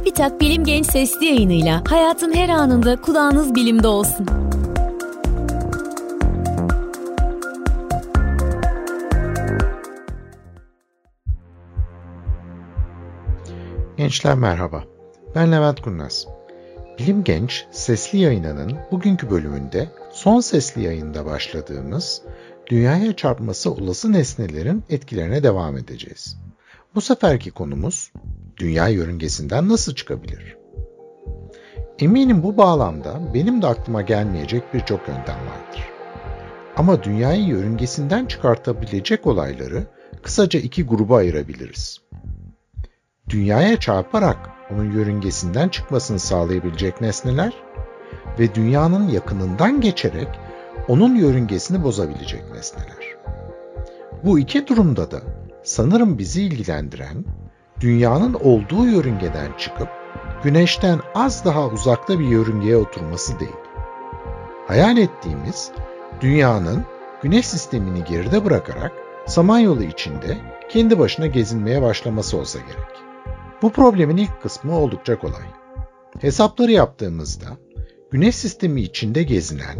TÜBİTAK Bilim Genç Sesli yayınıyla hayatın her anında kulağınız bilimde olsun. Gençler merhaba. Ben Levent Kurnaz. Bilim Genç Sesli Yayınının bugünkü bölümünde son sesli yayında başladığımız dünyaya çarpması olası nesnelerin etkilerine devam edeceğiz. Bu seferki konumuz dünya yörüngesinden nasıl çıkabilir? Eminim bu bağlamda benim de aklıma gelmeyecek birçok yöntem vardır. Ama dünyayı yörüngesinden çıkartabilecek olayları kısaca iki gruba ayırabiliriz. Dünyaya çarparak onun yörüngesinden çıkmasını sağlayabilecek nesneler ve dünyanın yakınından geçerek onun yörüngesini bozabilecek nesneler. Bu iki durumda da sanırım bizi ilgilendiren dünyanın olduğu yörüngeden çıkıp güneşten az daha uzakta bir yörüngeye oturması değil. Hayal ettiğimiz dünyanın güneş sistemini geride bırakarak Samanyolu içinde kendi başına gezinmeye başlaması olsa gerek. Bu problemin ilk kısmı oldukça kolay. Hesapları yaptığımızda güneş sistemi içinde gezinen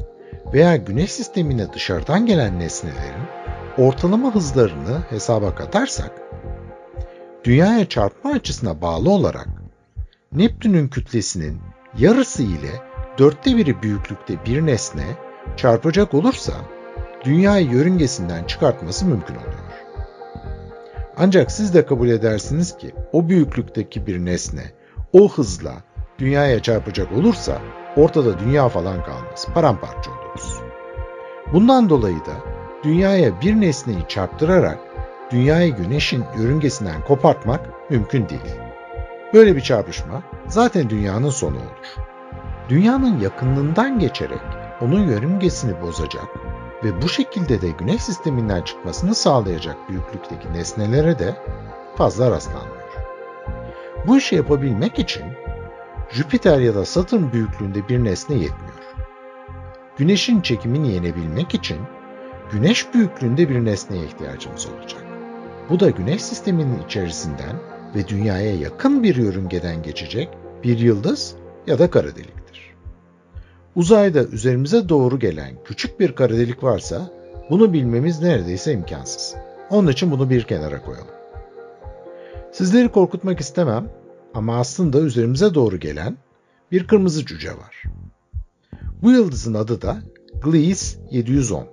veya güneş sistemine dışarıdan gelen nesnelerin ortalama hızlarını hesaba katarsak dünyaya çarpma açısına bağlı olarak Neptün'ün kütlesinin yarısı ile dörtte biri büyüklükte bir nesne çarpacak olursa dünyayı yörüngesinden çıkartması mümkün oluyor. Ancak siz de kabul edersiniz ki o büyüklükteki bir nesne o hızla dünyaya çarpacak olursa ortada dünya falan kalmaz, paramparça oluruz. Bundan dolayı da dünyaya bir nesneyi çarptırarak dünyayı güneşin yörüngesinden kopartmak mümkün değil. Böyle bir çarpışma zaten dünyanın sonu olur. Dünyanın yakınlığından geçerek onun yörüngesini bozacak ve bu şekilde de güneş sisteminden çıkmasını sağlayacak büyüklükteki nesnelere de fazla rastlanmıyor. Bu işi yapabilmek için Jüpiter ya da Satürn büyüklüğünde bir nesne yetmiyor. Güneşin çekimini yenebilmek için Güneş büyüklüğünde bir nesneye ihtiyacımız olacak. Bu da Güneş sisteminin içerisinden ve Dünya'ya yakın bir yörüngeden geçecek bir yıldız ya da kara deliktir. Uzayda üzerimize doğru gelen küçük bir kara delik varsa bunu bilmemiz neredeyse imkansız. Onun için bunu bir kenara koyalım. Sizleri korkutmak istemem ama aslında üzerimize doğru gelen bir kırmızı cüce var. Bu yıldızın adı da Gliese 710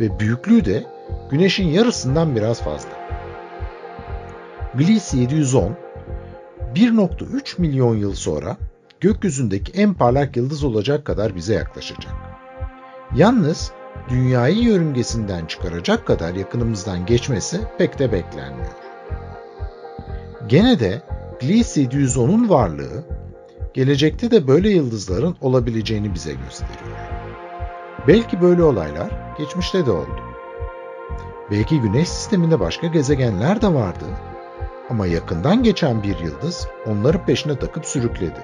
ve büyüklüğü de Güneş'in yarısından biraz fazla. Gliese 710 1.3 milyon yıl sonra gökyüzündeki en parlak yıldız olacak kadar bize yaklaşacak. Yalnız dünyayı yörüngesinden çıkaracak kadar yakınımızdan geçmesi pek de beklenmiyor. Gene de Gliese 710'un varlığı gelecekte de böyle yıldızların olabileceğini bize gösteriyor. Belki böyle olaylar geçmişte de oldu. Belki güneş sisteminde başka gezegenler de vardı ama yakından geçen bir yıldız onları peşine takıp sürükledi.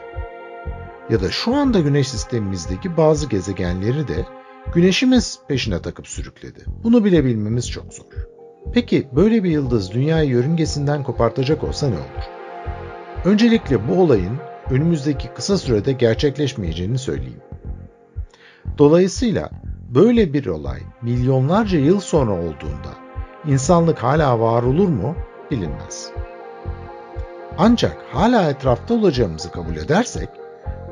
Ya da şu anda güneş sistemimizdeki bazı gezegenleri de güneşimiz peşine takıp sürükledi. Bunu bilebilmemiz çok zor. Peki böyle bir yıldız dünyayı yörüngesinden kopartacak olsa ne olur? Öncelikle bu olayın önümüzdeki kısa sürede gerçekleşmeyeceğini söyleyeyim. Dolayısıyla böyle bir olay milyonlarca yıl sonra olduğunda insanlık hala var olur mu bilinmez. Ancak hala etrafta olacağımızı kabul edersek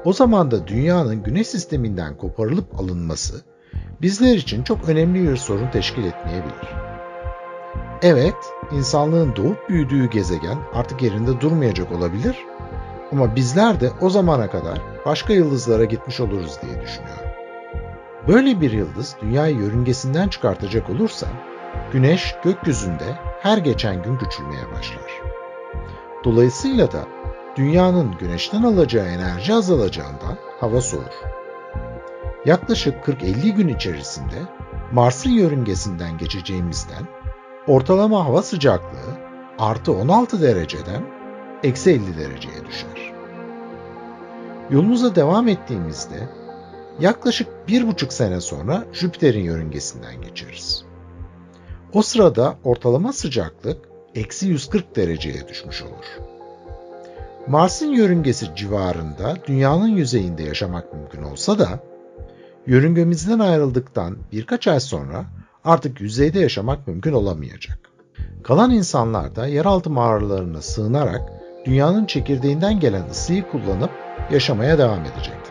o zaman da dünyanın güneş sisteminden koparılıp alınması bizler için çok önemli bir sorun teşkil etmeyebilir. Evet, insanlığın doğup büyüdüğü gezegen artık yerinde durmayacak olabilir ama bizler de o zamana kadar başka yıldızlara gitmiş oluruz diye düşünüyorum. Böyle bir yıldız dünyayı yörüngesinden çıkartacak olursa güneş gökyüzünde her geçen gün küçülmeye başlar. Dolayısıyla da dünyanın güneşten alacağı enerji azalacağından hava soğur. Yaklaşık 40-50 gün içerisinde Mars'ın yörüngesinden geçeceğimizden ortalama hava sıcaklığı artı 16 dereceden eksi 50 dereceye düşer. Yolumuza devam ettiğimizde yaklaşık bir buçuk sene sonra Jüpiter'in yörüngesinden geçeriz. O sırada ortalama sıcaklık eksi 140 dereceye düşmüş olur. Mars'ın yörüngesi civarında dünyanın yüzeyinde yaşamak mümkün olsa da yörüngemizden ayrıldıktan birkaç ay sonra artık yüzeyde yaşamak mümkün olamayacak. Kalan insanlar da yeraltı mağaralarına sığınarak dünyanın çekirdeğinden gelen ısıyı kullanıp yaşamaya devam edecekler.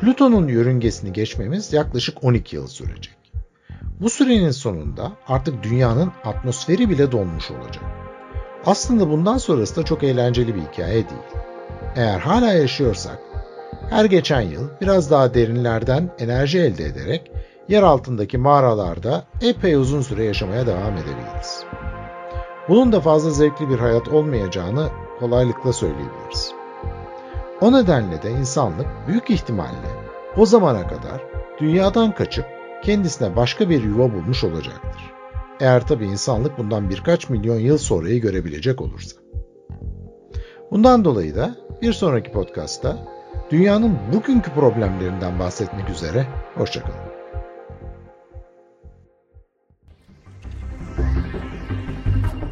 Plüton'un yörüngesini geçmemiz yaklaşık 12 yıl sürecek. Bu sürenin sonunda artık dünyanın atmosferi bile donmuş olacak. Aslında bundan sonrası da çok eğlenceli bir hikaye değil. Eğer hala yaşıyorsak, her geçen yıl biraz daha derinlerden enerji elde ederek yer altındaki mağaralarda epey uzun süre yaşamaya devam edebiliriz. Bunun da fazla zevkli bir hayat olmayacağını kolaylıkla söyleyebiliriz. O nedenle de insanlık büyük ihtimalle o zamana kadar dünyadan kaçıp kendisine başka bir yuva bulmuş olacaktır. Eğer tabi insanlık bundan birkaç milyon yıl sonrayı görebilecek olursa. Bundan dolayı da bir sonraki podcastta dünyanın bugünkü problemlerinden bahsetmek üzere. Hoşçakalın.